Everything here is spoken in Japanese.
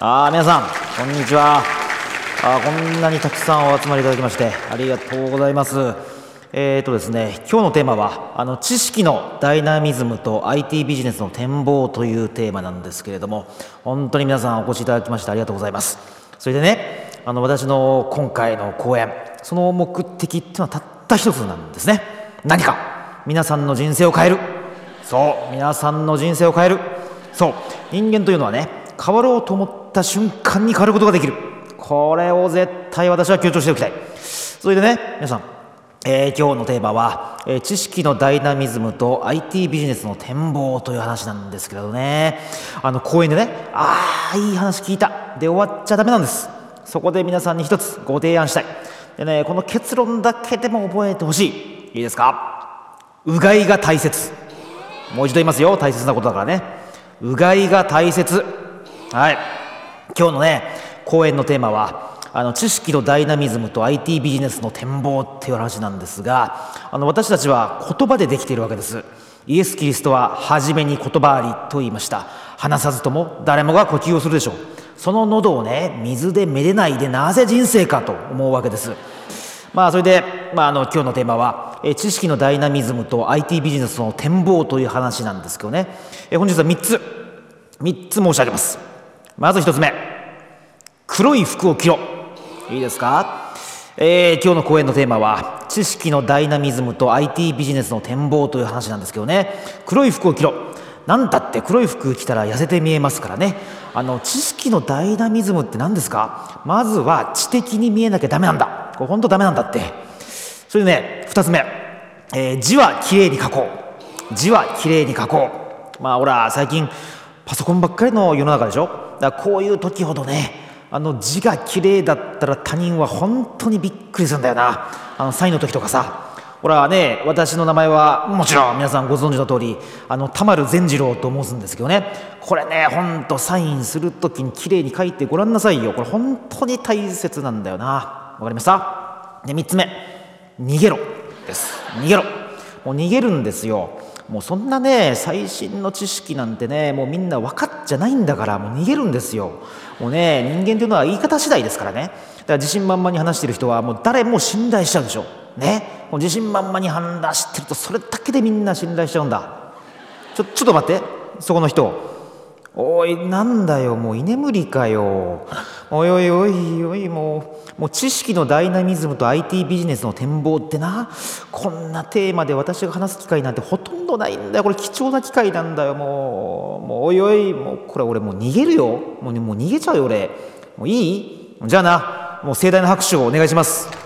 ああ皆さんこんにちは。あこんなにたくさんお集まりいただきましてありがとうございます。えーとですね今日のテーマはあの知識のダイナミズムと IT ビジネスの展望というテーマなんですけれども本当に皆さんお越しいただきましてありがとうございます。それでねあの私の今回の講演その目的っていうのはたった一つなんですね。何か皆さんの人生を変える。そう。皆さんの人生を変える。そう。人間というのはね変わろうと思った瞬間に変わることができる。これを絶対私は強調しておきたい。それでね皆さん、えー、今日のテーマは、えー、知識のダイナミズムと IT ビジネスの展望という話なんですけどね。あの講演でねああいい話聞いた。で終わっちゃダメなんです。そこで皆さんに一つご提案したい。でねこの結論だけでも覚えてほしい。いいですか？うがいが大切。もう一度言いますよ。大切なことだからね。うがいが大切。はい。今日のね講演のテーマはあの知識のダイナミズムと IT ビジネスの展望っていう話なんですがあの私たちは言葉でできているわけです。イエス・キリストは初めに言葉ありと言いました。話さずとも誰もが呼吸をするでしょう。その喉をね水でめでないでなぜ人生かと思うわけです。まあそれで、まあ、あの今日のテーマはえ知識のダイナミズムと IT ビジネスの展望という話なんですけどね。え本日は3つ。3つ申し上げます。まず1つ目。黒い服を着ろ。いいですか、えー、今日の講演のテーマは知識のダイナミズムと IT ビジネスの展望という話なんですけどね。黒い服を着ろ。なんだって黒い服着たら痩せて見えますからね。あの知識のダイナミズムって何ですか？まずは知的に見えなきゃダメなんだ。これ本当ダメなんだって。それでね2つ目、えー、字はきれいに書こう。字はきれいに書こう。まあほら最近パソコンばっかりの世の中でしょ？だからこういう時ほどねあの字が綺麗だったら他人は本当にびっくりするんだよな。あのサインの時とかさ。ほらね私の名前はもちろん皆さんご存知の通りあの田丸善次郎と申すんですけどね。これねほんとサインする時に綺麗に書いてごらんなさいよ。これ本当に大切なんだよな。わかりました？で3つ目。逃げろです。逃げろ。もう逃げるんですよ。もうそんなね最新の知識なんてねもうみんな分かっちゃないんだからもう逃げるんですよ。もうね人間というのは言い方次第ですからね。だから自信満々に話してる人はもう誰も信頼しちゃうでしょね。もう自信満々に話してるとそれだけでみんな信頼しちゃうんだ。ちょちょっと待って。そこの人。おいなんだよ。もう居眠りかよ。おいおいおいおいもうもう知識のダイナミズムと IT ビジネスの展望ってな。こんなテーマで私が話す機会なんてほとんどないんだよこれ貴重な機会なんだよ。もうもうおいおい。もうこれ俺もう逃げるよ。もう,、もう逃げちゃうよ俺。もういい？じゃあな。もう盛大な拍手をお願いします。